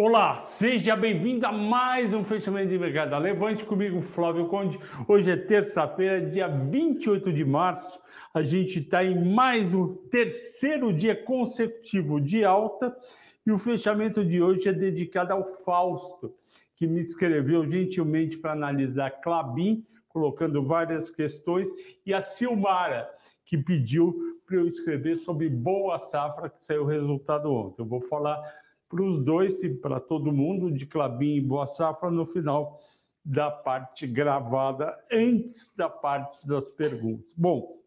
Olá, seja bem-vindo a mais um fechamento de mercado. Levante comigo, Flávio Conde. Hoje é terça-feira, dia 28 de março. A gente está em mais um terceiro dia consecutivo de alta e o fechamento de hoje é dedicado ao Fausto, que me escreveu gentilmente para analisar Clabin, colocando várias questões, e a Silmara, que pediu para eu escrever sobre Boa Safra, que saiu o resultado ontem. Eu vou falar para os dois e para todo mundo, de Clabin e Boa Safra, no final da parte gravada, antes da parte das perguntas. Bom,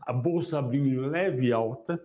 a Bolsa abriu em leve alta,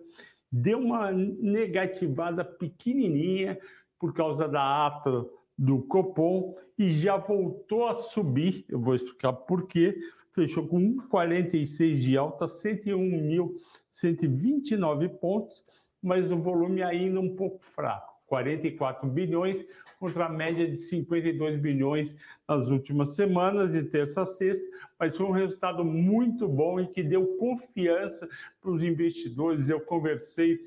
deu uma negativada pequenininha por causa da ata do Copom e já voltou a subir. Eu vou explicar por quê. Fechou com 1,46 de alta, 101.129 pontos, mas o volume ainda um pouco fraco. 44 bilhões, contra a média de 52 bilhões nas últimas semanas, de terça a sexta, mas foi um resultado muito bom e que deu confiança para os investidores. Eu conversei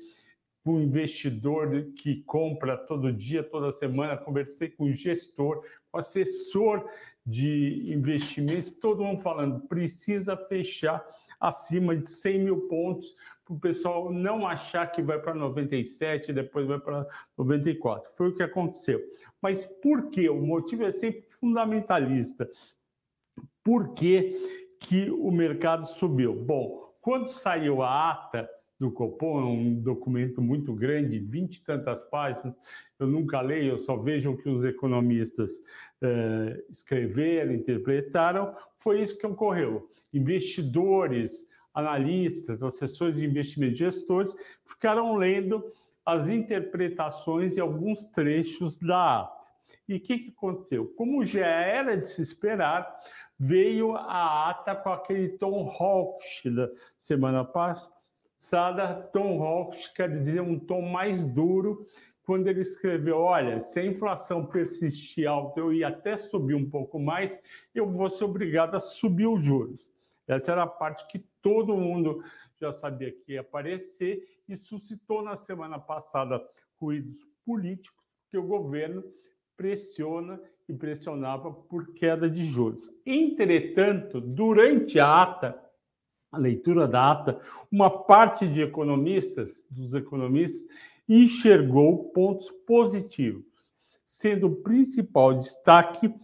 com um investidor que compra todo dia, toda semana, conversei com o gestor, com o assessor de investimentos, todo mundo falando, precisa fechar acima de 100 mil pontos o pessoal não achar que vai para 97 e depois vai para 94. Foi o que aconteceu. Mas por quê? O motivo é sempre fundamentalista. Por que, que o mercado subiu? Bom, quando saiu a ata do Copom, é um documento muito grande, vinte e tantas páginas, eu nunca leio, eu só vejo o que os economistas eh, escreveram, interpretaram, foi isso que ocorreu. Investidores, analistas, assessores de investimento gestores ficaram lendo as interpretações e alguns trechos da ata. E o que, que aconteceu? Como já era de se esperar, veio a ata com aquele tom hawkish da semana passada. Tom hawkish quer dizer um tom mais duro, quando ele escreveu: Olha, se a inflação persistir alta, eu ia até subir um pouco mais, eu vou ser obrigado a subir os juros. Essa era a parte que todo mundo já sabia que ia aparecer e suscitou na semana passada ruídos políticos que o governo pressiona e pressionava por queda de juros. Entretanto, durante a ata, a leitura da ata, uma parte de economistas, dos economistas, enxergou pontos positivos, sendo o principal destaque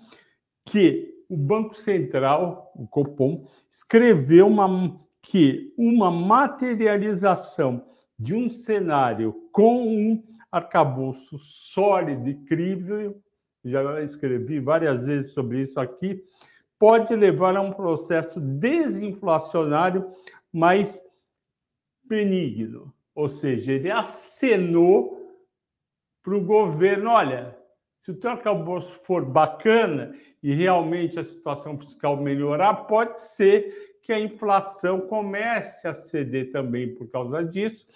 que o Banco Central, o Copom, escreveu uma, que uma materialização de um cenário com um arcabouço sólido e crível, já escrevi várias vezes sobre isso aqui, pode levar a um processo desinflacionário mais benigno. Ou seja, ele acenou para o governo: olha, se o teu arcabouço for bacana e realmente a situação fiscal melhorar, pode ser que a inflação comece a ceder também por causa disso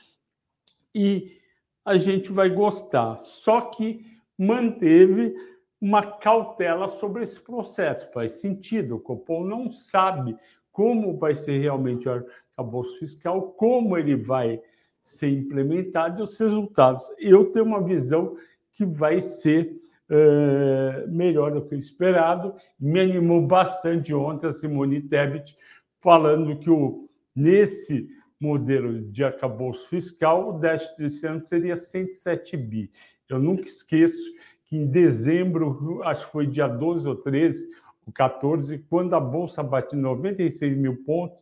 e a gente vai gostar. Só que manteve uma cautela sobre esse processo. Faz sentido, o Copom não sabe como vai ser realmente o arcabouço fiscal, como ele vai ser implementado e os resultados. Eu tenho uma visão que vai ser uh, melhor do que esperado. Me animou bastante ontem a Simone Tebet falando que o, nesse modelo de arcabouço fiscal, o déficit desse ano seria 107 bi. Eu nunca esqueço que em dezembro, acho que foi dia 12 ou 13, ou 14, quando a Bolsa bateu 96 mil pontos,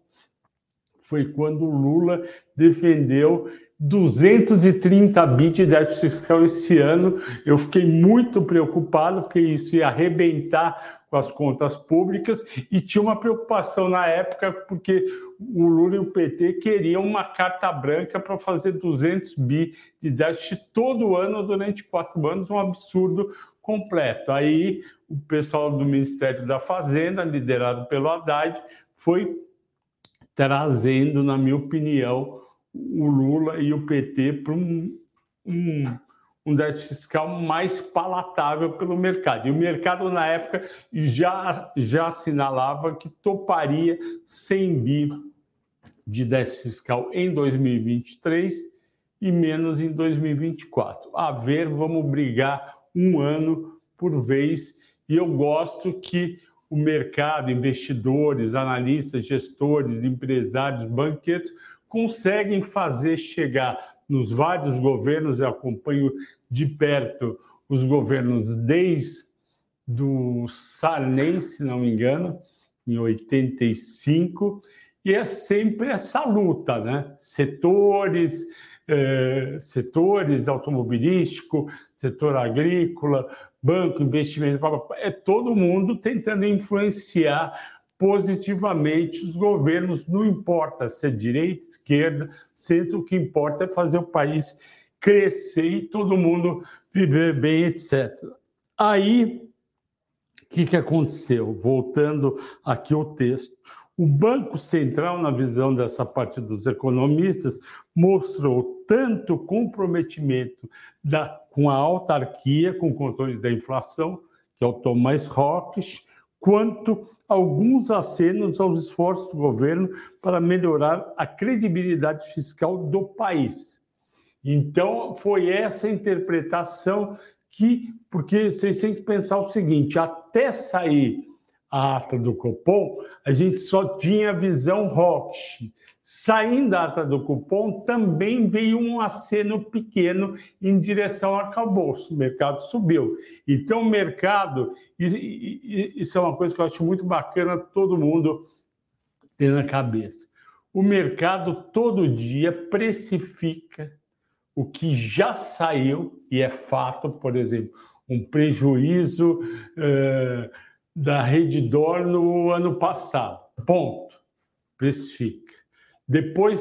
foi quando o Lula defendeu 230 bi de déficit fiscal esse ano. Eu fiquei muito preocupado, porque isso ia arrebentar com as contas públicas, e tinha uma preocupação na época, porque o Lula e o PT queriam uma carta branca para fazer 200 bi de déficit todo ano durante quatro anos, um absurdo completo. Aí o pessoal do Ministério da Fazenda, liderado pelo Haddad, foi trazendo, na minha opinião, o Lula e o PT para um, um, um déficit fiscal mais palatável pelo mercado. E o mercado, na época, já, já assinalava que toparia 100 bi de déficit fiscal em 2023 e menos em 2024. A ver, vamos brigar um ano por vez. E eu gosto que o mercado, investidores, analistas, gestores, empresários, banqueiros, conseguem fazer chegar nos vários governos, eu acompanho de perto os governos desde do Sarney, se não me engano, em 85, e é sempre essa luta, né? Setores, eh, setores automobilístico, setor agrícola, banco, investimento, é todo mundo tentando influenciar positivamente os governos, não importa se é direita, esquerda, centro, o que importa é fazer o país crescer e todo mundo viver bem, etc. Aí, o que, que aconteceu? Voltando aqui ao texto. O Banco Central, na visão dessa parte dos economistas, mostrou tanto comprometimento da, com a autarquia, com o controle da inflação, que é o Thomas Roques, quanto alguns acenos aos esforços do governo para melhorar a credibilidade fiscal do país. Então, foi essa interpretação que, porque vocês têm que pensar o seguinte: até sair a ata do Copom, a gente só tinha a visão Roche. Saindo da ata do cupom, também veio um aceno pequeno em direção ao arcabouço. O mercado subiu. Então, o mercado, isso é uma coisa que eu acho muito bacana todo mundo ter na cabeça. O mercado todo dia precifica o que já saiu, e é fato, por exemplo, um prejuízo uh, da Redditor no ano passado. Ponto. Precifica. Depois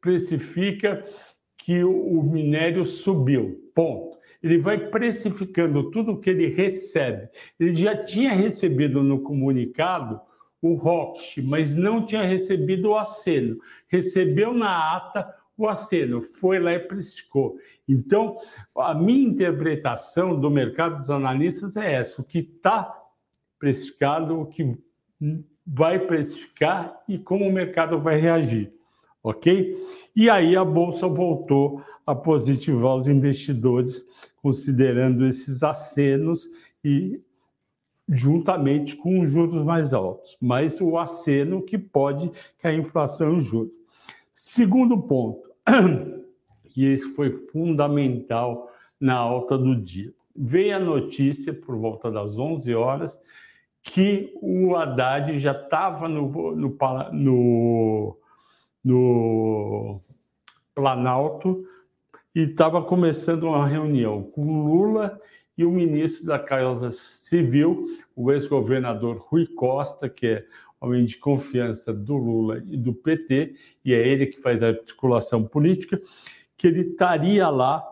precifica que o minério subiu. Ponto. Ele vai precificando tudo que ele recebe. Ele já tinha recebido no comunicado o ROC, mas não tinha recebido o aceno. Recebeu na ata o aceno, foi lá e precificou. Então, a minha interpretação do mercado dos analistas é essa: o que está precificado, o que vai precificar e como o mercado vai reagir, ok? E aí a bolsa voltou a positivar os investidores, considerando esses acenos e juntamente com os juros mais altos, mas o aceno que pode cair a inflação e os juros. Segundo ponto, e esse foi fundamental na alta do dia. Veio a notícia por volta das 11 horas que o Haddad já estava no, no, no, no Planalto e estava começando uma reunião com Lula e o ministro da Casa Civil, o ex-governador Rui Costa, que é homem de confiança do Lula e do PT, e é ele que faz a articulação política, que ele estaria lá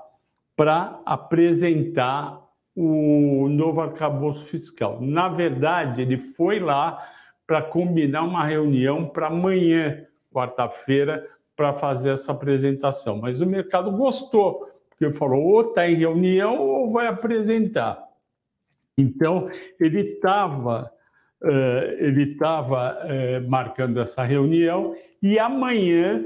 para apresentar o novo arcabouço fiscal. Na verdade, ele foi lá para combinar uma reunião para amanhã, quarta-feira, para fazer essa apresentação. Mas o mercado gostou, porque falou ou está em reunião ou vai apresentar. Então, ele estava uh, ele estava uh, marcando essa reunião e amanhã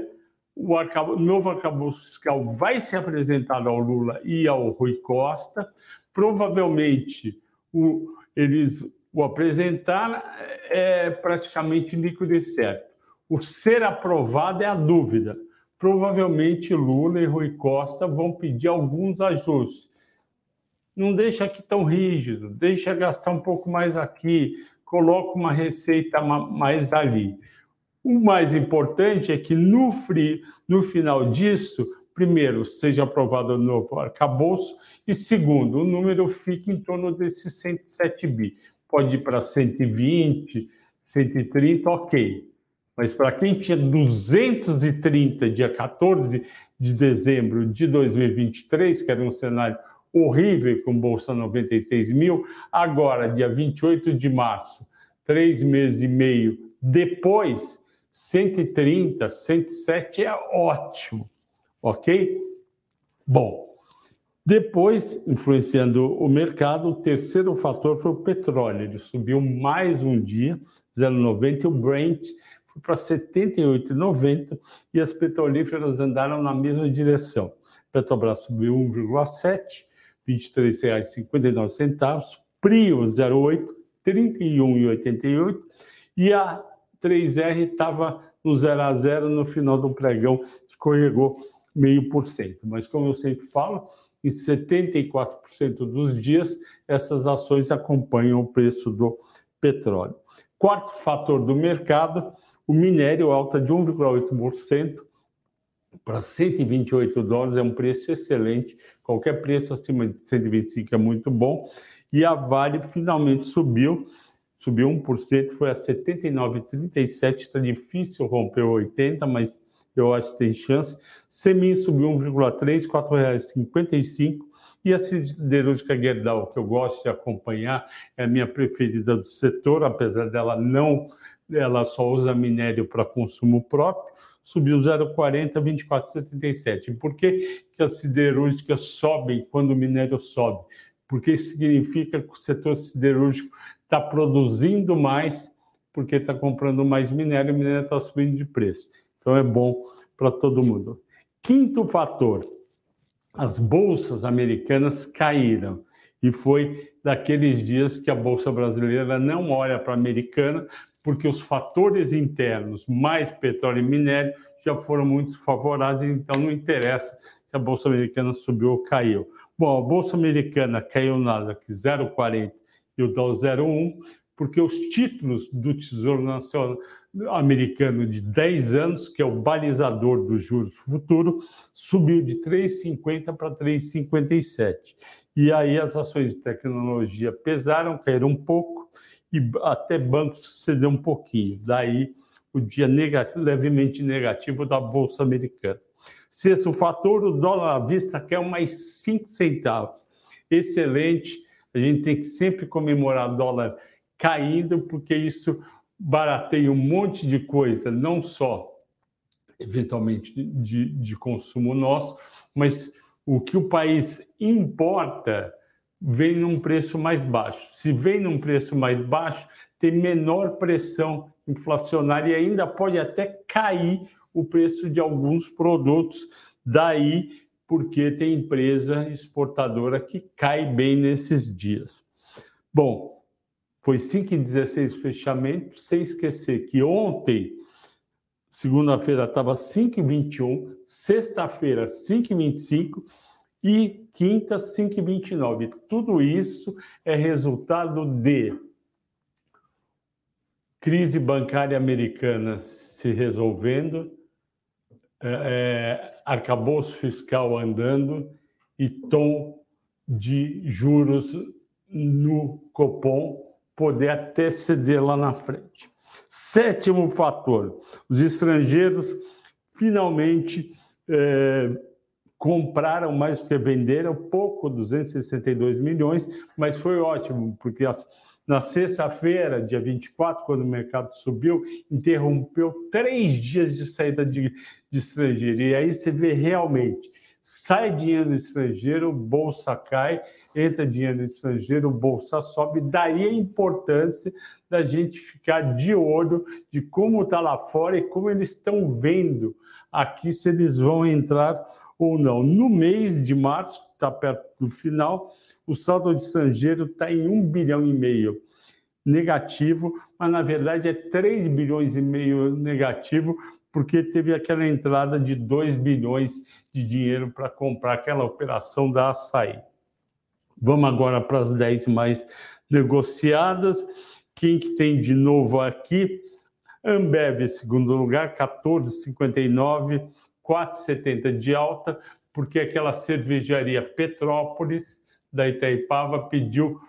o novo arcabouço fiscal vai ser apresentado ao Lula e ao Rui Costa provavelmente o, eles o apresentar é praticamente líquido e certo. O ser aprovado é a dúvida. Provavelmente Lula e Rui Costa vão pedir alguns ajustes. Não deixa aqui tão rígido, deixa gastar um pouco mais aqui, coloca uma receita mais ali. O mais importante é que no, free, no final disso, primeiro, seja aprovado o novo arcabouço, e segundo, o número fique em torno desses 107 bi. Pode ir para 120, 130, ok. Mas para quem tinha 230 dia 14 de dezembro de 2023, que era um cenário horrível com Bolsa 96 mil, agora, dia 28 de março, três meses e meio depois, 130, 107 é ótimo ok? Bom, depois, influenciando o mercado, o terceiro fator foi o petróleo. Ele subiu mais um dia, 0,90, e o Brent foi para 78,90 e as petrolíferas andaram na mesma direção. Petrobras subiu 1,7, R$ 23,59, Prio 08, R$ 31,88 e a 3R estava no 0 a 0 no final do pregão, escorregou meio por cento. Mas como eu sempre falo, em 74% dos dias essas ações acompanham o preço do petróleo. Quarto fator do mercado, o minério alta de 1,8% para 128 dólares, é um preço excelente. Qualquer preço acima de 125 é muito bom. E a Vale finalmente subiu, subiu 1%, foi a 79,37. Está difícil romper 80, mas eu acho que tem chance. Semin subiu 1,3, R$ 4,55. E a siderúrgica Gerdau, que eu gosto de acompanhar, é a minha preferida do setor, apesar dela não, ela só usa minério para consumo próprio, subiu 0,40 a 24,77. Por que, que as siderúrgicas sobem quando o minério sobe? Porque isso significa que o setor siderúrgico está produzindo mais porque está comprando mais minério e o minério está subindo de preço. Então é bom para todo mundo. Quinto fator, as bolsas americanas caíram. E foi daqueles dias que a bolsa brasileira não olha para a americana, porque os fatores internos, mais petróleo e minério, já foram muito favoráveis, então não interessa se a bolsa americana subiu ou caiu. Bom, a bolsa americana caiu nada que 0,40 e o Dow 0,1, porque os títulos do Tesouro Nacional americano de 10 anos, que é o balizador dos juros futuro, subiu de 3,50 para 3,57. E aí as ações de tecnologia pesaram, caíram um pouco, e até bancos cedeu um pouquinho. Daí o dia negativo, levemente negativo da Bolsa Americana. Sexto fator, o dólar à vista quer mais 5 centavos. Excelente, a gente tem que sempre comemorar dólar caindo, porque isso barateia um monte de coisa, não só eventualmente de, de consumo nosso, mas o que o país importa vem num preço mais baixo. Se vem num preço mais baixo, tem menor pressão inflacionária e ainda pode até cair o preço de alguns produtos. Daí, porque tem empresa exportadora que cai bem nesses dias. Bom, foi 5,16 fechamento, sem esquecer que ontem, segunda-feira, estava 5,21, sexta-feira, 5,25 e quinta, 5,29. Tudo isso é resultado de crise bancária americana se resolvendo, é, é arcabouço fiscal andando e tom de juros no Copom poder até ceder lá na frente. Sétimo fator: os estrangeiros finalmente é, compraram mais do que venderam, pouco, 262 milhões, mas foi ótimo, porque as, na sexta-feira, dia 24, quando o mercado subiu, interrompeu três dias de saída de, de estrangeiro. E aí você vê realmente sai dinheiro estrangeiro, bolsa cai, entra dinheiro estrangeiro, bolsa sobe. Daí a importância da gente ficar de olho de como está lá fora e como eles estão vendo aqui se eles vão entrar ou não. No mês de março, está perto do final, o saldo de estrangeiro está em 1 bilhão e meio negativo, mas na verdade é 3 bilhões e meio negativo, porque teve aquela entrada de 2 bilhões de dinheiro para comprar aquela operação da açaí. Vamos agora para as 10 mais negociadas. Quem que tem de novo aqui? Ambev, segundo lugar, 14,59, 4,70 de alta, porque aquela cervejaria Petrópolis da Itaipava pediu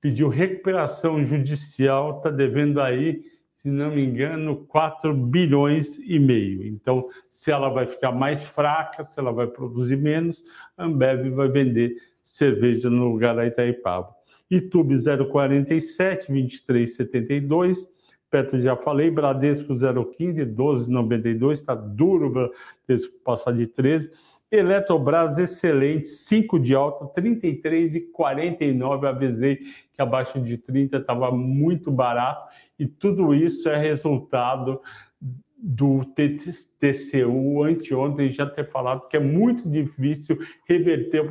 pediu recuperação judicial, está devendo aí se não me engano, 4 bilhões e meio. Então, se ela vai ficar mais fraca, se ela vai produzir menos, a Ambev vai vender cerveja no lugar da Itaipava. Itube 0,47, 23,72. Petro já falei, Bradesco 0,15, 12,92. Está duro Bradesco passar de 13. Eletrobras, excelente, 5 de alta, 33 e 49. Avisei que abaixo de 30 estava muito barato, e tudo isso é resultado do TCU anteontem já ter falado que é muito difícil reverter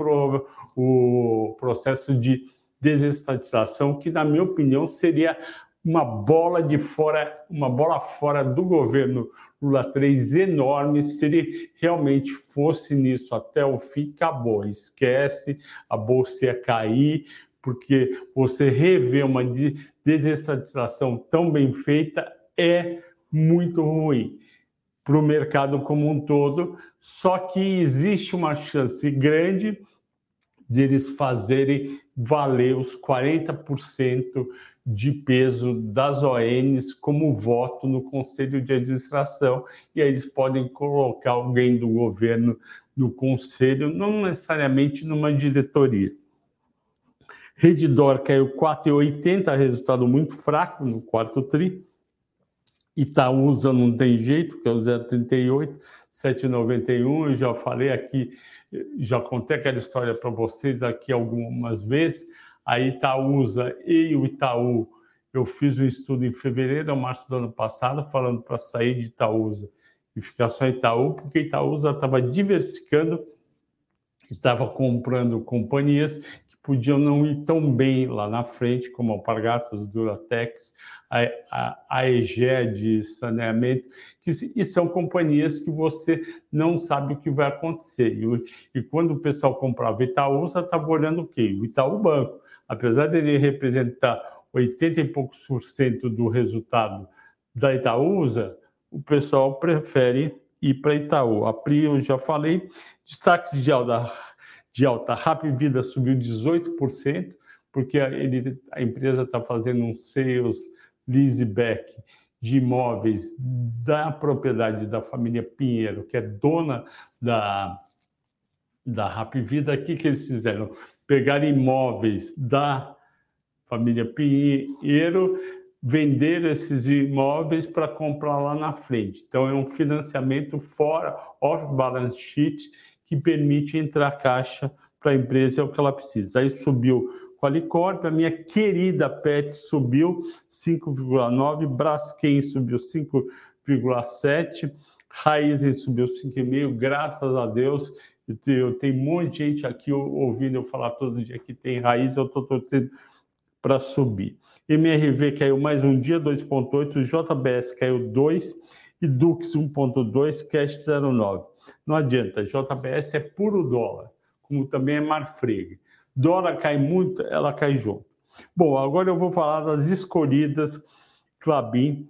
o, processo de desestatização, que na minha opinião seria uma bola de fora, uma bola fora do governo Lula 3 enorme. Se ele realmente fosse nisso até o fim, acabou. Esquece, a bolsa ia cair, porque você rever uma desestatização tão bem feita é muito ruim para o mercado como um todo. Só que existe uma chance grande deles fazerem valer os 40% de peso das ONs como voto no conselho de administração, e aí eles podem colocar alguém do governo no conselho, não necessariamente numa diretoria. Redditor caiu 4,80, resultado muito fraco no quarto tri. Itaúsa não tem jeito, que é o 0,38, 7,91. Eu já falei aqui, já contei aquela história para vocês aqui algumas vezes a Itaúsa e o Itaú. Eu fiz um estudo em fevereiro março do ano passado, falando para sair de Itaúsa e ficar só Itaú, porque Itaúsa estava diversificando e estava comprando companhias que podiam não ir tão bem lá na frente, como a Alpargatas, Duratex, a, a, a EGE de saneamento, que, e são companhias que você não sabe o que vai acontecer. E, e quando o pessoal comprava Itaúsa, estava olhando o quê? O Itaú Banco apesar de ele representar 80 e poucos por cento do resultado da Itaúsa, o pessoal prefere ir para Itaú. A Pri, eu já falei, destaques de alta, de alta Rapid Vida subiu 18%, porque ele, a empresa está fazendo um sales leaseback de imóveis da propriedade da família Pinheiro, que é dona da, da Rapid Vida. O que, que eles fizeram? Pegar imóveis da família Pinheiro, vender esses imóveis para comprar lá na frente. Então, é um financiamento fora, off-balance sheet, que permite entrar caixa para a empresa, é o que ela precisa. Aí subiu Qualicorp, a minha querida PET subiu 5,9, Braskem subiu 5,7, Raizen subiu 5,5, graças a Deus, tenho um monte de gente aqui ouvindo eu falar todo dia que tem raiz, eu estou torcendo para subir. MRV caiu mais um dia, 2,8, JBS caiu 2 e Dux 1,2, Cash 0,9. Não adianta, JBS é puro dólar, como também é Marfrig. Dólar cai muito, ela cai junto. Bom, agora eu vou falar das escolhidas Clabin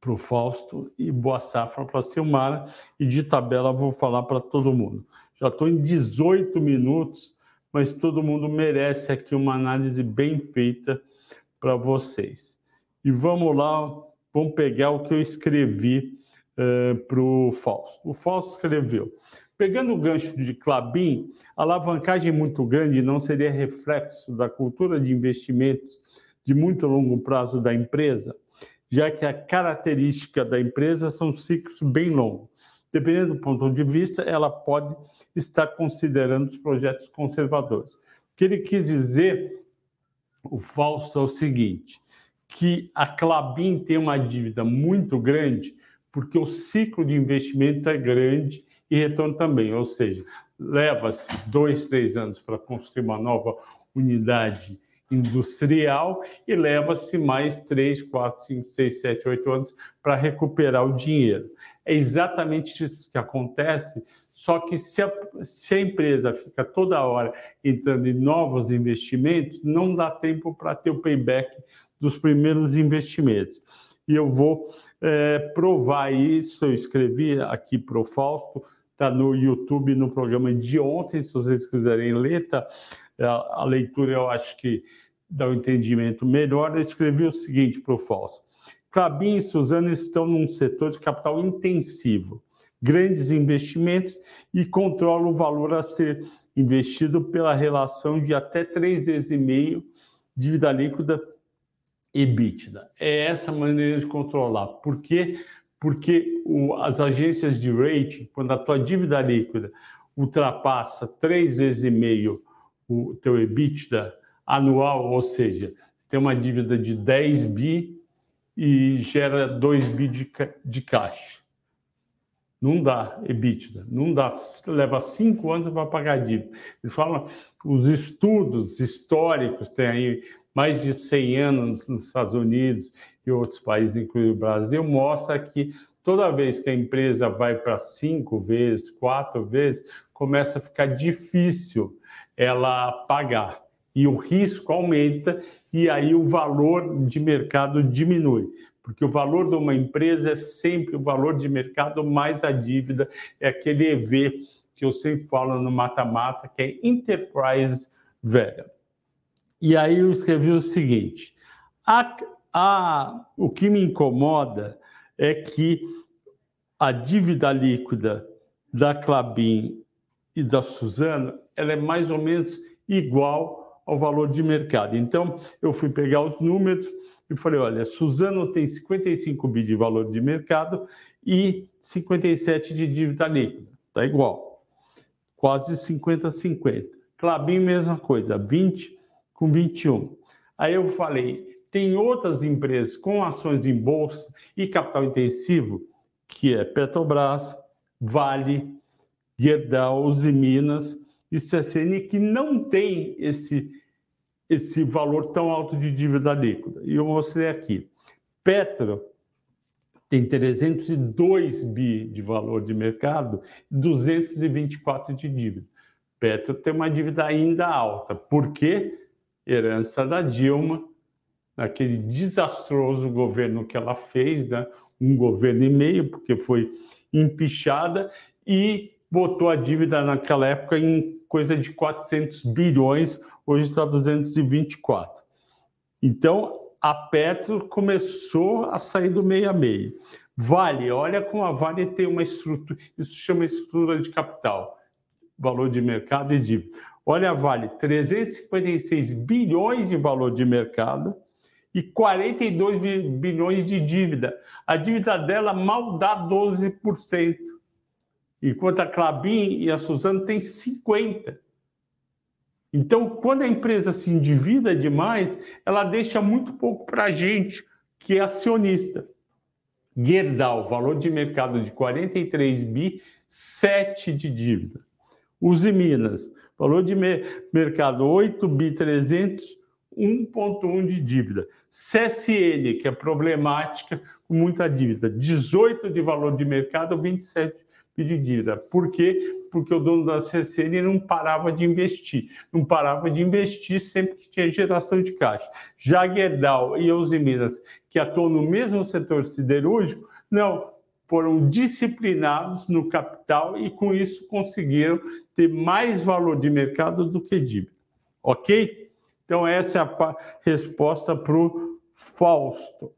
para o Fausto e boa safra para a Silmara. E de tabela vou falar para todo mundo. Já estou em 18 minutos, mas todo mundo merece aqui uma análise bem feita para vocês. E vamos lá, vamos pegar o que eu escrevi uh, para o Fausto. O Fausto escreveu. Pegando o gancho de Clabin, a alavancagem muito grande não seria reflexo da cultura de investimentos de muito longo prazo da empresa? Já que a característica da empresa são ciclos bem longos. Dependendo do ponto de vista, ela pode estar considerando os projetos conservadores. O que ele quis dizer, o falso, é o seguinte: que a Clabin tem uma dívida muito grande porque o ciclo de investimento é grande e retorno também, ou seja, leva-se dois, três anos para construir uma nova unidade industrial e leva-se mais 3, 4, 5, 6, 7, 8 anos para recuperar o dinheiro. É exatamente isso que acontece, só que se a, se a empresa fica toda hora entrando em novos investimentos, não dá tempo para ter o payback dos primeiros investimentos. E eu vou é, provar isso, eu escrevi aqui para o Fausto, está no YouTube, no programa de ontem, se vocês quiserem ler, tá? A, a leitura eu acho que dá um entendimento melhor. Eu escrevi o seguinte para o Fausto. Clabin e Suzana estão num setor de capital intensivo, grandes investimentos e controla o valor a ser investido pela relação de até três vezes e meio dívida líquida EBITDA. É essa maneira de controlar. Por quê? Porque o, as agências de rating, quando a tua dívida líquida ultrapassa três vezes e meio o teu EBITDA anual, ou seja, tem uma dívida de 10 bi e gera 2 bi de, de caixa. Não dá EBITDA, não dá, leva cinco anos para pagar dívida. Eles falam, os estudos históricos, tem aí mais de 100 anos nos Estados Unidos e outros países, incluindo o Brasil, mostra que toda vez que a empresa vai para cinco vezes, quatro vezes, começa a ficar difícil ela pagar. E o risco aumenta e aí o valor de mercado diminui porque o valor de uma empresa é sempre o valor de mercado mais a dívida, é aquele EV que eu sempre falo no mata-mata, que é Enterprise Value. E aí eu escrevi o seguinte: a, a, o que me incomoda é que a dívida líquida da Clabin e da Suzano ela é mais ou menos igual ao valor de mercado. Então, eu fui pegar os números e falei: olha, Suzano tem 55 bi de valor de mercado e 57 de dívida líquida. Está igual. Quase 50-50. Clabin, mesma coisa, 20 com 21. Aí eu falei: tem outras empresas com ações em bolsa e capital intensivo, que é Petrobras, Vale, Gerdau, Uzi Minas e CSN, que não tem esse esse valor tão alto de dívida líquida. E eu mostrei aqui. Petro tem 302 bi de valor de mercado, 224 de dívida. Petro tem uma dívida ainda alta, porque herança da Dilma, naquele desastroso governo que ela fez, né? um governo e meio, porque foi empichada, e botou a dívida naquela época em coisa de 400 bilhões, hoje está 224. Então, a Petro começou a sair do meio a meio. Vale, olha como a Vale tem uma estrutura, isso chama estrutura de capital, valor de mercado e dívida. Olha a Vale, 356 bilhões de valor de mercado e 42 bilhões de dívida. A dívida dela mal dá 12%, enquanto a Clabin e a Suzano têm 50%. Então, quando a empresa se endivida demais, ela deixa muito pouco para a gente, que é acionista. Gerdau, valor de mercado de 43 bi, 7 de dívida. Uzi Minas, valor de mercado 8 bi 300, 1.1 de dívida. CSN, que é problemática, com muita dívida, 18 de valor de mercado, 27 de dívida. Por quê? porque o dono da CCN não parava de investir, não parava de investir sempre que tinha geração de caixa. Já Gerdau e Minas, que atuam no mesmo setor siderúrgico, não, foram disciplinados no capital e com isso conseguiram ter mais valor de mercado do que dívida. Ok? Então, essa é a resposta para o Fausto.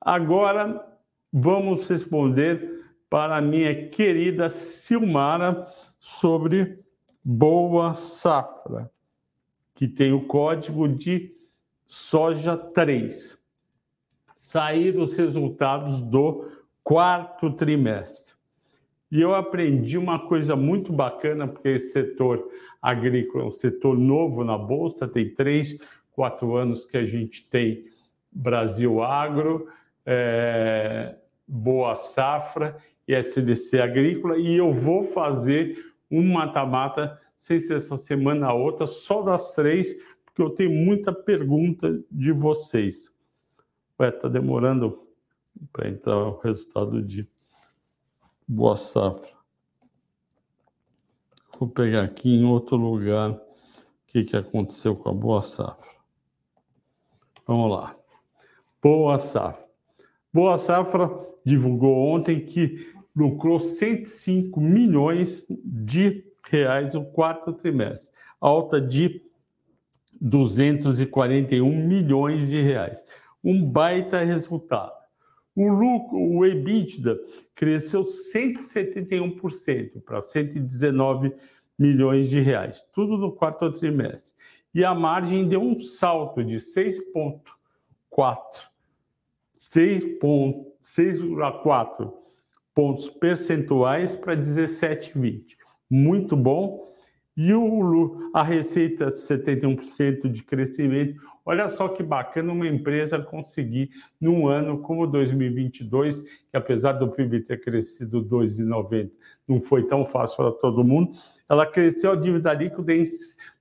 Agora, vamos responder para a minha querida Silmara sobre Boa Safra, que tem o código de soja 3. Saíram os resultados do quarto trimestre. E eu aprendi uma coisa muito bacana, porque esse setor agrícola é um setor novo na Bolsa, tem três, quatro anos que a gente tem Brasil Agro, é, Boa Safra, e SDC Agrícola, e eu vou fazer um mata-mata, sem ser essa semana a outra, só das três, porque eu tenho muita pergunta de vocês. Ué, tá demorando para entrar o resultado de Boa Safra. Vou pegar aqui em outro lugar o que, que aconteceu com a Boa Safra. Vamos lá. Boa Safra. Boa Safra divulgou ontem que lucrou 105 milhões de reais no quarto trimestre, alta de 241 milhões de reais. Um baita resultado. O lucro, o EBITDA, cresceu 171% para 119 milhões de reais, tudo no quarto trimestre. E a margem deu um salto de 6,4, 6,4 pontos percentuais para 17,20. Muito bom. E o, a receita, 71% de crescimento. Olha só que bacana uma empresa conseguir, num ano como 2022, que apesar do PIB ter crescido 2,90, não foi tão fácil para todo mundo, ela cresceu a dívida líquida em,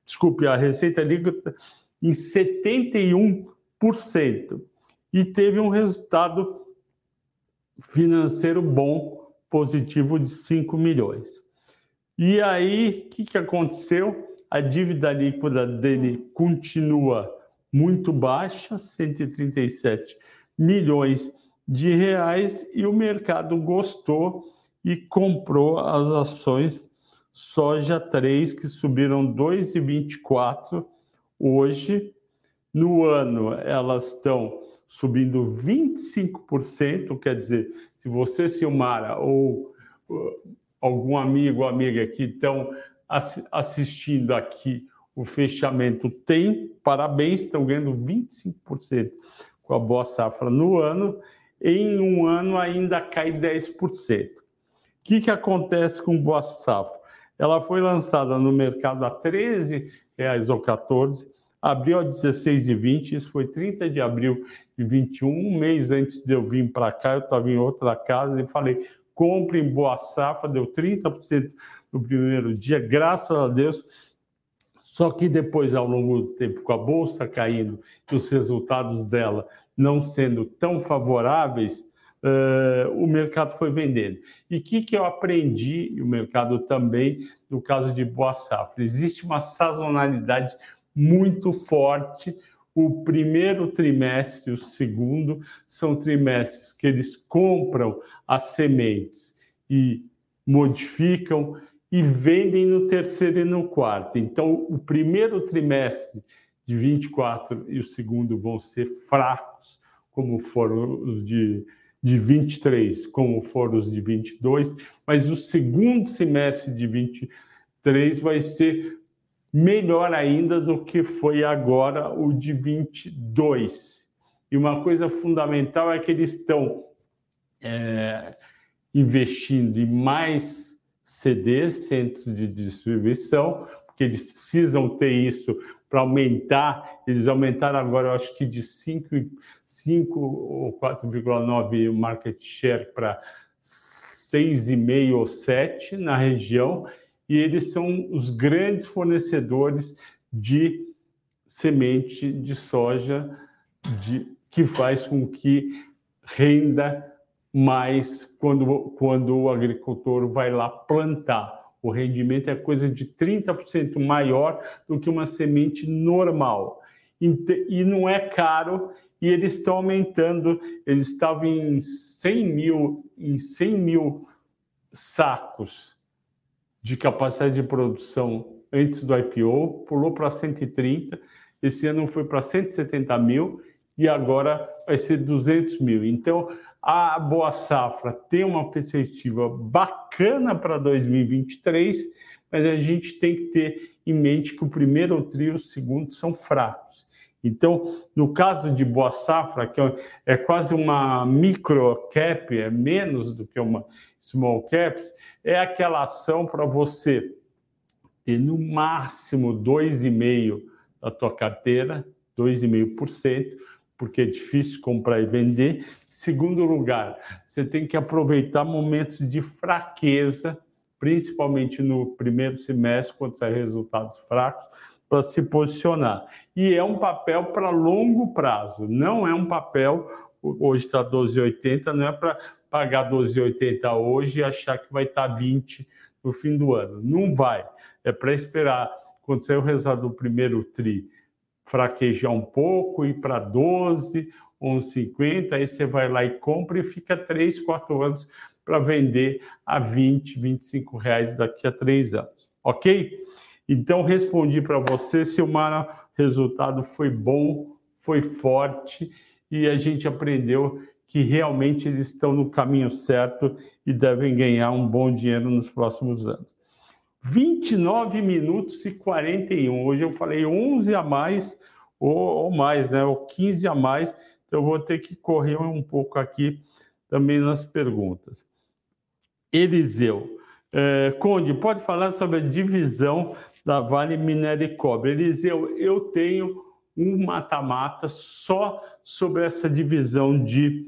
desculpe, a receita líquida em 71% e teve um resultado financeiro bom, positivo de 5 milhões. E aí, o que, que aconteceu? A dívida líquida dele continua muito baixa, 137 milhões de reais, e o mercado gostou e comprou as ações soja 3, que subiram 2,24 hoje. No ano, elas estão subindo 25%, quer dizer, se você, Silmara, ou uh, algum amigo ou amiga que estão assistindo aqui o fechamento tem, parabéns, estão ganhando 25% com a boa safra no ano, em um ano ainda cai 10%. O que, que acontece com boa safra? Ela foi lançada no mercado a R$ reais ou 14, abriu a 16,20, isso foi 30 de abril 21, um mês antes de eu vir para cá, eu estava em outra casa e falei, compre em boa safra, deu 30% no primeiro dia, graças a Deus, só que depois, ao longo do tempo, com a bolsa caindo e os resultados dela não sendo tão favoráveis, uh, o mercado foi vendendo. E o que, que eu aprendi, e o mercado também, no caso de Boa Safra? Existe uma sazonalidade muito forte. O primeiro trimestre e o segundo são trimestres que eles compram as sementes e modificam e vendem no terceiro e no quarto. Então, o primeiro trimestre de 24 e o segundo vão ser fracos, como foram os de, de 23, como foram os de 22, mas o segundo semestre de 23 vai ser melhor ainda do que foi agora o de 22. E uma coisa fundamental é que eles estão é, investindo em mais CDs, centros de distribuição, porque eles precisam ter isso para aumentar. Eles aumentaram agora, eu acho que de 5, 5 ou 4,9 market share para 6,5 ou 7 na região, e eles são os grandes fornecedores de semente de soja de, que faz com que renda mas quando, quando o agricultor vai lá plantar, o rendimento é coisa de 30% maior do que uma semente normal. E não é caro e eles estão aumentando. Eles estavam em 100 mil, em 100 mil sacos de capacidade de produção antes do IPO, pulou para 130, esse ano foi para 170 mil e agora vai ser 200 mil. Então, a Boa Safra tem uma perspectiva bacana para 2023, mas a gente tem que ter em mente que o primeiro trio e o segundo são fracos. Então, no caso de Boa Safra, que é, é quase uma micro cap, é menos do que uma small cap, é aquela ação para você ter no máximo 2,5% da tua carteira, 2,5%, porque é difícil comprar e vender. Segundo lugar, você tem que aproveitar momentos de fraqueza, principalmente no primeiro semestre, quando sai resultados fracos, para se posicionar. E é um papel para longo prazo, não é um papel, hoje está 12,80, não é para pagar 12,80 hoje e achar que vai estar 20 no fim do ano. Não vai. É para esperar, sair o resultado do primeiro TRI, fraquejar um pouco, ir para 12, 11,50, aí você vai lá e compra e fica 3, 4 anos para vender a 20, 25 reais daqui a 3 anos, ok? Então, respondi para você, Silmara, o resultado foi bom, foi forte e a gente aprendeu que realmente eles estão no caminho certo e devem ganhar um bom dinheiro nos próximos anos. 29 minutos e 41. Hoje eu falei 11 a mais ou, ou mais, né? Ou 15 a mais. Então eu vou ter que correr um pouco aqui também nas perguntas. Eliseu. É, Conde, pode falar sobre a divisão da Vale Minério e Cobre. Eliseu, eu tenho um mata-mata só sobre essa divisão de,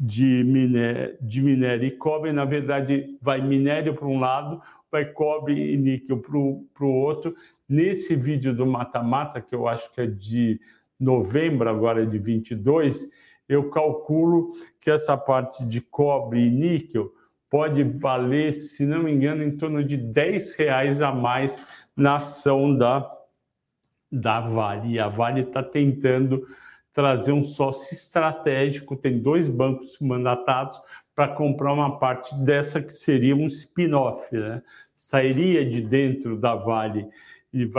de, minério, de minério e cobre. Na verdade, vai minério para um lado, vai cobre e níquel para o outro. Nesse vídeo do mata-mata, que eu acho que é de novembro, agora é de 22, eu calculo que essa parte de cobre e níquel pode valer, se não me engano, em torno de 10 reais a mais na ação da, da Vale. E a Vale está tentando trazer um sócio estratégico, tem dois bancos mandatados para comprar uma parte dessa que seria um spin-off, né? Sairia de dentro da Vale e,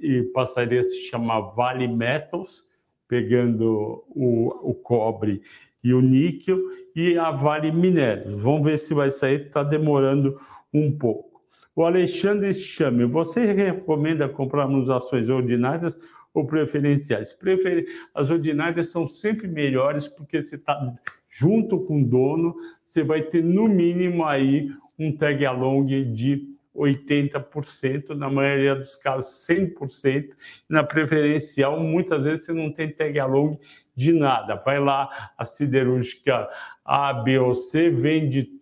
e passaria a se chamar Vale Metals, pegando o, o cobre e o níquel, e a Vale Minérios. Vamos ver se vai sair, está demorando um pouco. O Alexandre Chame, você recomenda comprarmos ações ordinárias ou preferenciais? Prefer... As ordinárias são sempre melhores porque você está junto com o dono, você vai ter no mínimo aí um tag along de 80%, na maioria dos casos 100%, na preferencial muitas vezes você não tem tag along de nada. Vai lá a siderúrgica A, B ou C, vende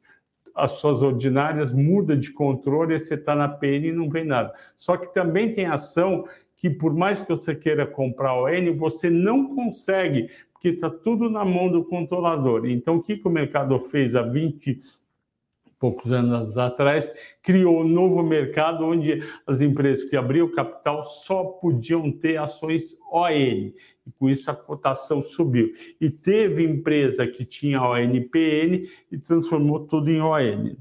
as suas ordinárias, muda de controle, você está na PN e não vem nada. Só que também tem ação que, por mais que você queira comprar o N, você não consegue, porque está tudo na mão do controlador. Então, o que, que o mercado fez há 20 poucos anos atrás, criou um novo mercado onde as empresas que abriam capital só podiam ter ações ON. E com isso a cotação subiu. E teve empresa que tinha ONPN e transformou tudo em ON.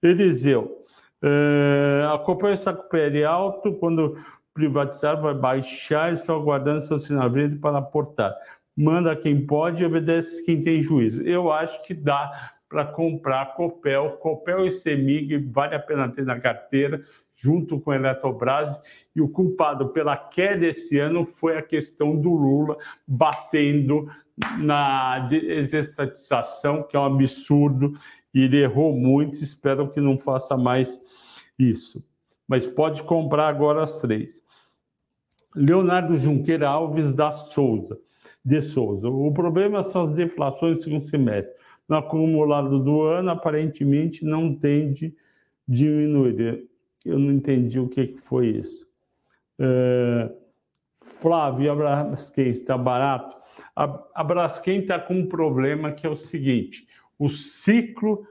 Eliseu, uh, a companhia está com PL alto, quando privatizar vai baixar, estou aguardando seu sinal verde para aportar. Manda quem pode e obedece quem tem juízo. Eu acho que dá para comprar Copel. Copel e Semig vale a pena ter na carteira, junto com a Eletrobras. E o culpado pela queda esse ano foi a questão do Lula batendo na desestatização, que é um absurdo, e ele errou muito. Espero que não faça mais isso. Mas pode comprar agora as três. Leonardo Junqueira Alves da Souza, de Souza. O problema são as deflações no segundo semestre no acumulado do ano, aparentemente não tende a diminuir. Eu não entendi o que, foi isso. É, Flávio, a Braskem está barato? A, a Braskem está com um problema que é o seguinte: o ciclo,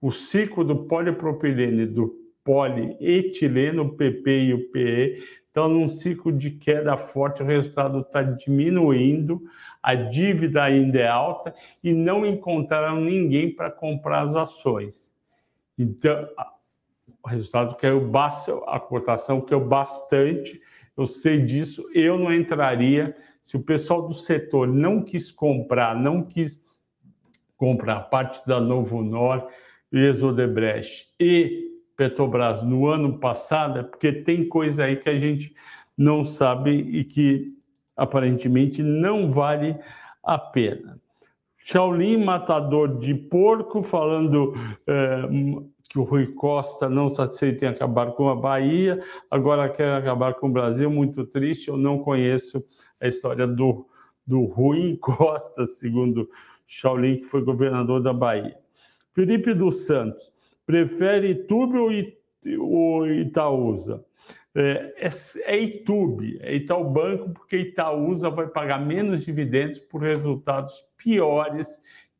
o ciclo do polipropilene, do polietileno, o PP e o PE, estão num ciclo de queda forte, o resultado está diminuindo a dívida ainda é alta e não encontraram ninguém para comprar as ações. Então, o resultado caiu bastante, a cotação caiu bastante, eu sei disso, eu não entraria. Se o pessoal do setor não quis comprar, não quis comprar parte da Novo Nor, Exodebrecht e Petrobras no ano passado, é porque tem coisa aí que a gente não sabe e que aparentemente não vale a pena. Shaolin, matador de porco, falando é, que o Rui Costa não satisfeito em acabar com a Bahia, agora quer acabar com o Brasil, muito triste, eu não conheço a história do, do Rui Costa, segundo Shaolin, que foi governador da Bahia. Felipe dos Santos, prefere Itube ou Itaúsa? é, é, é Itube, é Itaú Banco, porque Itaúsa vai pagar menos dividendos por resultados piores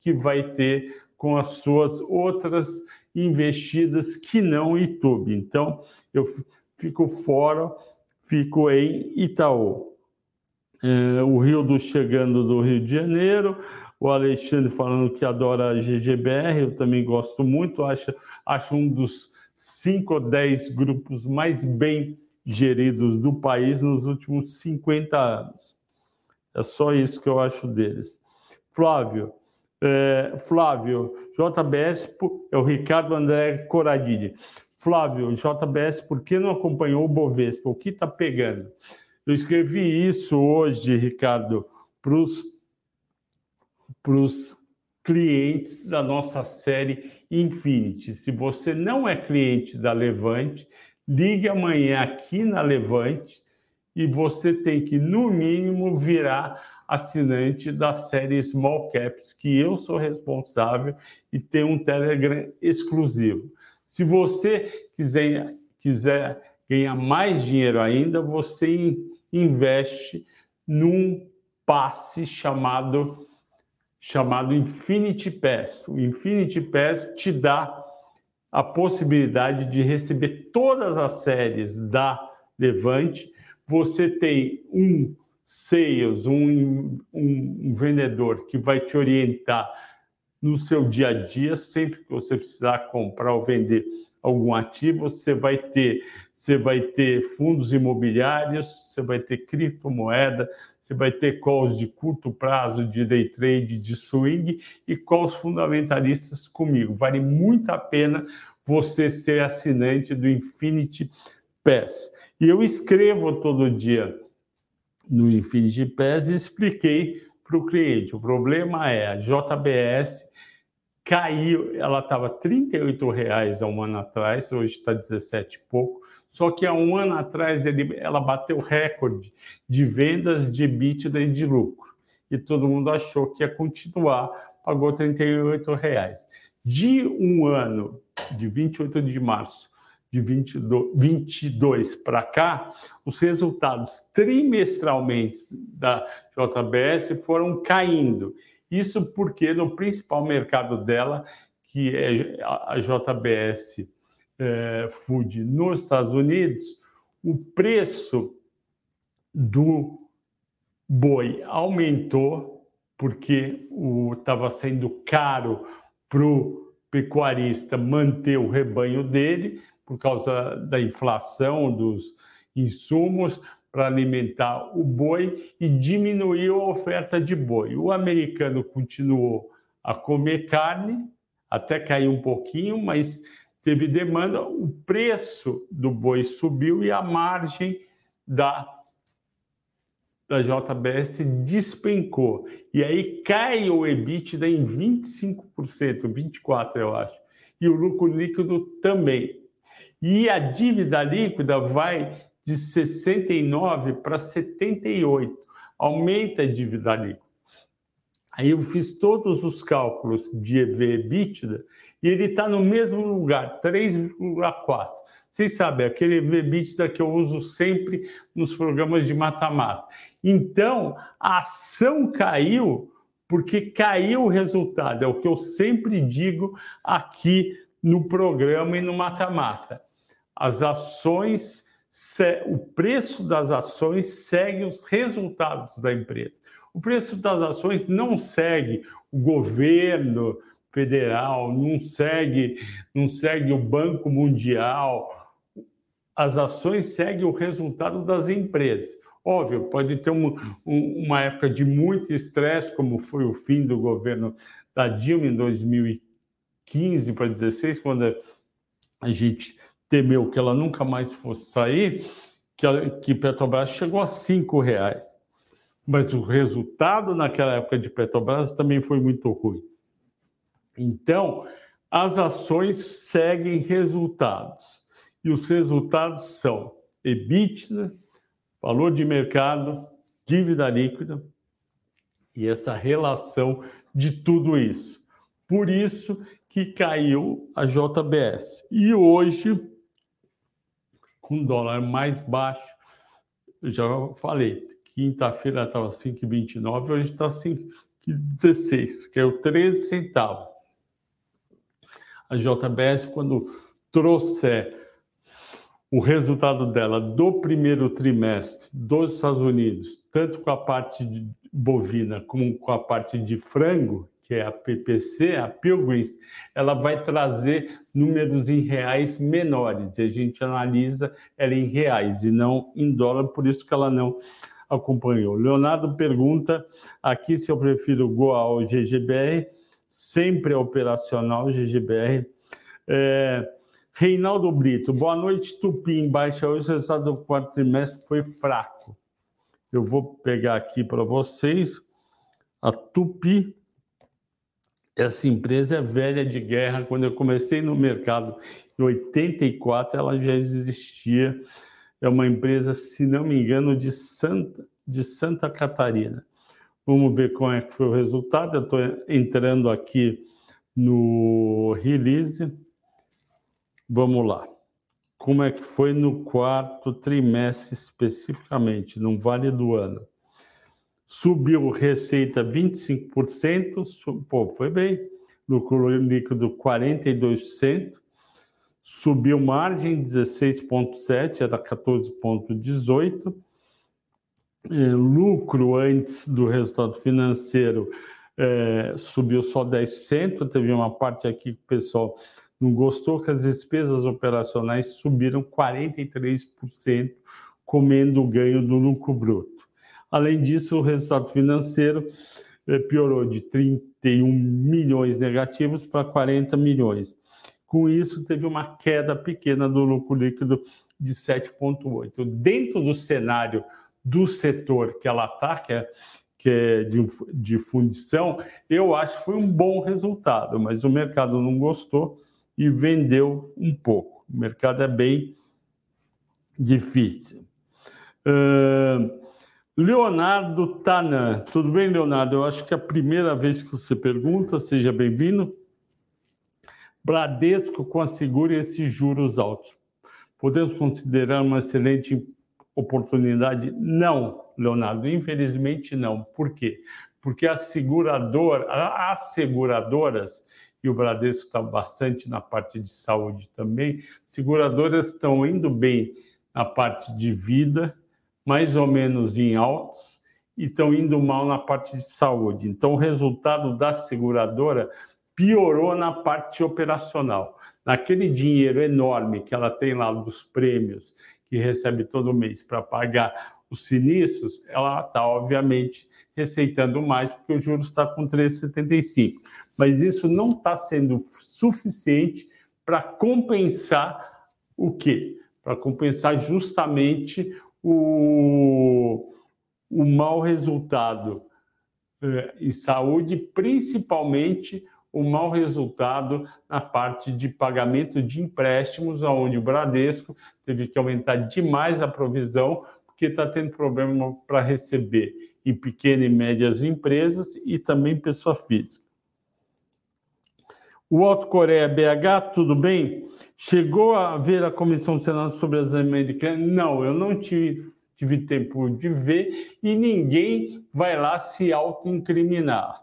que vai ter com as suas outras investidas que não Itube. Então, eu fico fora, fico em Itaú. É, o Rio do chegando do Rio de Janeiro, o Alexandre falando que adora a GGBR, eu também gosto muito, acho, acho um dos cinco ou dez grupos mais bem geridos do país nos últimos 50 anos. É só isso que eu acho deles. Flávio, é, Flávio, JBS, é o Ricardo André Coradini. Flávio, JBS, por que não acompanhou o Bovespa? O que está pegando? Eu escrevi isso hoje, Ricardo, para os clientes da nossa série Infinity. Se você não é cliente da Levante, ligue amanhã aqui na Levante e você tem que, no mínimo, virar assinante da série Small Caps, que eu sou responsável e tem um Telegram exclusivo. Se você quiser, quiser ganhar mais dinheiro ainda, você investe num passe chamado chamado Infinity Pass. O Infinity Pass te dá a possibilidade de receber todas as séries da Levante. Você tem um sales, um, um, vendedor que vai te orientar no seu dia a dia, sempre que você precisar comprar ou vender algum ativo, você vai ter, você vai ter fundos imobiliários, você vai ter criptomoeda, você vai ter calls de curto prazo, de day trade, de swing e calls fundamentalistas comigo. Vale muito a pena você ser assinante do Infinity Pass. E eu escrevo todo dia no Infinity Pass e expliquei para o cliente. O problema é a JBS caiu, ela estava R$ reais há um ano atrás, hoje está 17 e pouco. Só que há um ano atrás ele, ela bateu recorde de vendas de EBITDA e de lucro. E todo mundo achou que ia continuar, pagou R$ reais. De um ano, de 28 de março de 22, 22 para cá, os resultados trimestralmente da JBS foram caindo. Isso porque no principal mercado dela, que é a JBS é, Food nos Estados Unidos, o preço do boi aumentou porque estava sendo caro para o pecuarista manter o rebanho dele, por causa da inflação dos insumos para alimentar o boi e diminuiu a oferta de boi. O americano continuou a comer carne, até caiu um pouquinho, mas teve demanda, o preço do boi subiu e a margem da, da JBS despencou. E aí cai o EBITDA em 25%, 24% eu acho. E o lucro líquido também. E a dívida líquida vai de 69 para 78, aumenta a dívida líquida. Aí eu fiz todos os cálculos de EV EBITDA e ele está no mesmo lugar, 3,4. Vocês sabem, aquele EV EBITDA que eu uso sempre nos programas de mata-mata. Então, a ação caiu porque caiu o resultado. É o que eu sempre digo aqui no programa e no mata-mata as ações, o preço das ações segue os resultados da empresa. O preço das ações não segue o governo federal, não segue, não segue o Banco Mundial. As ações seguem o resultado das empresas. Óbvio, pode ter um, um, uma época de muito estresse, como foi o fim do governo da Dilma em 2015 para 2016, quando a gente temeu que ela nunca mais fosse sair, que, a, que Petrobras chegou a cinco reais. Mas o resultado naquela época de Petrobras também foi muito ruim. Então, as ações seguem resultados. E os resultados são EBITDA, valor de mercado, dívida líquida e essa relação de tudo isso. Por isso que caiu a JBS. E hoje com dólar mais baixo, eu já falei, quinta-feira estava 5,29, hoje está 5,16, que é o 13 centavos. A JBS, quando trouxer o resultado dela do primeiro trimestre dos Estados Unidos, tanto com a parte bovina como com a parte de frango, que é a PPC, a Pilgrims, ela vai trazer números em reais menores. E a gente analisa ela em reais e não em dólar, por isso que ela não acompanhou. Leonardo pergunta aqui se eu prefiro Goa ou GGBR. Sempre é operacional GGBR. É, Reinaldo Brito, boa noite, Tupi em baixa. Hoje o resultado do quarto trimestre foi fraco. Eu vou pegar aqui para vocês a Tupi essa empresa é velha de guerra. Quando eu comecei no mercado em 84, ela já existia é uma empresa, se não me engano, de Santa, de Santa Catarina. Vamos ver como é que foi o resultado. Eu estou entrando aqui no release. Vamos lá. Como é que foi no quarto trimestre especificamente, no Vale do Ano? Subiu receita 25%, pô, foi bem. Lucro líquido 42%, subiu margem 16,7%, era 14,18%. É, lucro antes do resultado financeiro é, subiu só 10%. Teve uma parte aqui que o pessoal não gostou, que as despesas operacionais subiram 43%, comendo o ganho do lucro bruto. Além disso, o resultado financeiro é, piorou de 31 milhões negativos para 40 milhões. Com isso, teve uma queda pequena do lucro líquido de 7,8. Dentro do cenário do setor que ela está, que é, que é de, de fundição, eu acho que foi um bom resultado, mas o mercado não gostou e vendeu um pouco. O mercado é bem difícil. Uh, Leonardo Tanan, tudo bem, Leonardo? Eu acho que é a primeira vez que você pergunta, seja bem-vindo. Bradesco com a segura esses juros altos. Podemos considerar uma excelente oportunidade? Não, Leonardo, infelizmente não. Por quê? Porque as seguradoras, as seguradoras, e o Bradesco está bastante na parte de saúde também, seguradoras estão indo bem na parte de vida, mais ou menos em altos, e estão indo mal na parte de saúde. Então, o resultado da seguradora piorou na parte operacional. Naquele dinheiro enorme que ela tem lá dos prêmios que recebe todo mês para pagar os sinistros, ela está, obviamente, receitando mais, porque o juros está com 3,75. Mas isso não está sendo suficiente para compensar o quê? Para compensar justamente o, o mau resultado eh, em saúde, principalmente o mau resultado na parte de pagamento de empréstimos, onde o Bradesco teve que aumentar demais a provisão, porque está tendo problema para receber em pequenas e médias empresas e também pessoa física. O Alto Coreia BH, tudo bem? Chegou a ver a Comissão do Senado sobre as americanas? Não, eu não tive, tive tempo de ver e ninguém vai lá se autoincriminar.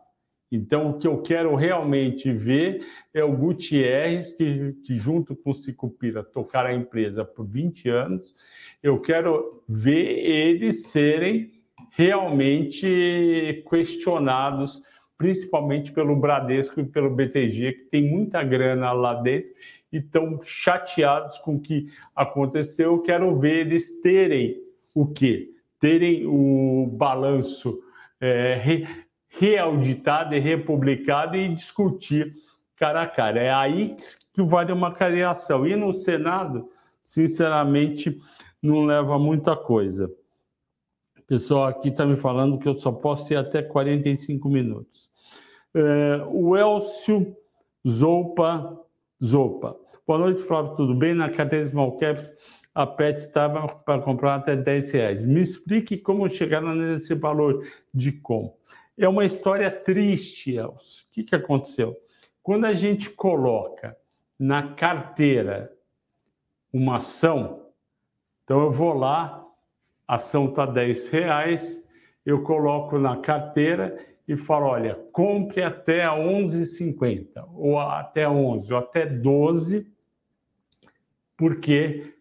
Então, o que eu quero realmente ver é o Gutierrez, que, que junto com o Sicupira tocaram a empresa por 20 anos. Eu quero ver eles serem realmente questionados, principalmente pelo Bradesco e pelo BTG, que tem muita grana lá dentro e estão chateados com o que aconteceu. Eu quero ver eles terem o quê? Terem o balanço é, reauditado e republicado e discutir cara a cara. É aí que vale uma cariação. E no Senado, sinceramente, não leva muita coisa. O pessoal aqui está me falando que eu só posso ir até 45 minutos. É, o Elcio Zopa Zopa. Boa noite, Flávio, tudo bem? Na carteira Small Caps, a PET estava para comprar até 10 reais. Me explique como chegaram nesse valor de compra. É uma história triste, Elcio. O que, que aconteceu? Quando a gente coloca na carteira uma ação, então eu vou lá, a ação está 10 reais, eu coloco na carteira e falo, olha, compre até 11,50, ou até 11, ou até 12, porque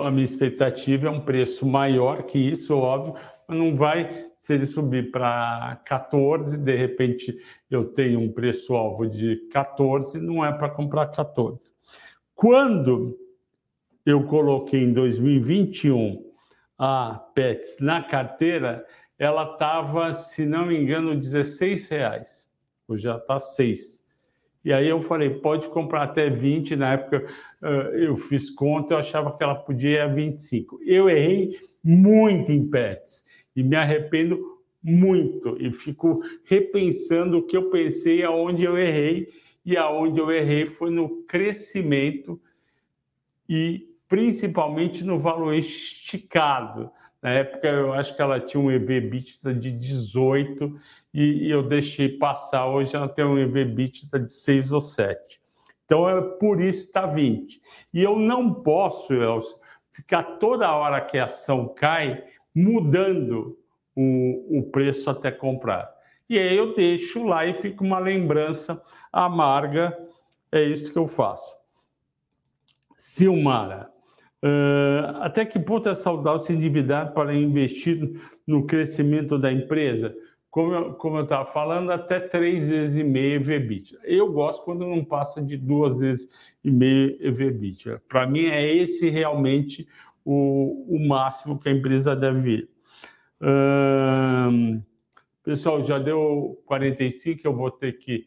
a minha expectativa é um preço maior que isso, óbvio, mas não vai se ele subir para 14, de repente eu tenho um preço-alvo de 14, não é para comprar 14. Quando eu coloquei em 2021 a Pets na carteira, ela estava, se não me engano, 16 reais. Hoje já está 6. E aí eu falei, pode comprar até 20. Na época eu fiz conta, eu achava que ela podia ir a 25. Eu errei muito em Pets e me arrependo muito e fico repensando o que eu pensei, aonde eu errei e aonde eu errei foi no crescimento e principalmente no valor esticado. Na época, eu acho que ela tinha um EV/EBITDA de 18 e, eu deixei passar. Hoje ela tem um EV/EBITDA de 6 ou 7. Então, é por isso está 20. E eu não posso, Elcio, ficar toda hora que a ação cai mudando o, o preço até comprar. E aí eu deixo lá e fica uma lembrança amarga. É isso que eu faço. Silmara, uh, até que ponto é saudável se endividar para investir no crescimento da empresa? Como eu, como eu estava falando, até três vezes e meio EVBIT. Eu gosto quando não passa de duas vezes e meio EVBIT. Para mim, é esse realmente o, o máximo que a empresa deve ir. pessoal, já deu 45, eu vou ter que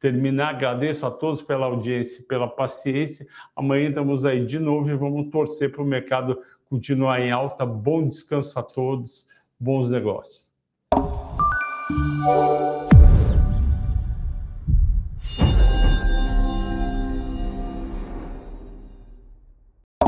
terminar. Agradeço a todos pela audiência, pela paciência. Amanhã estamos aí de novo e vamos torcer para o mercado continuar em alta. Bom descanso a todos, bons negócios.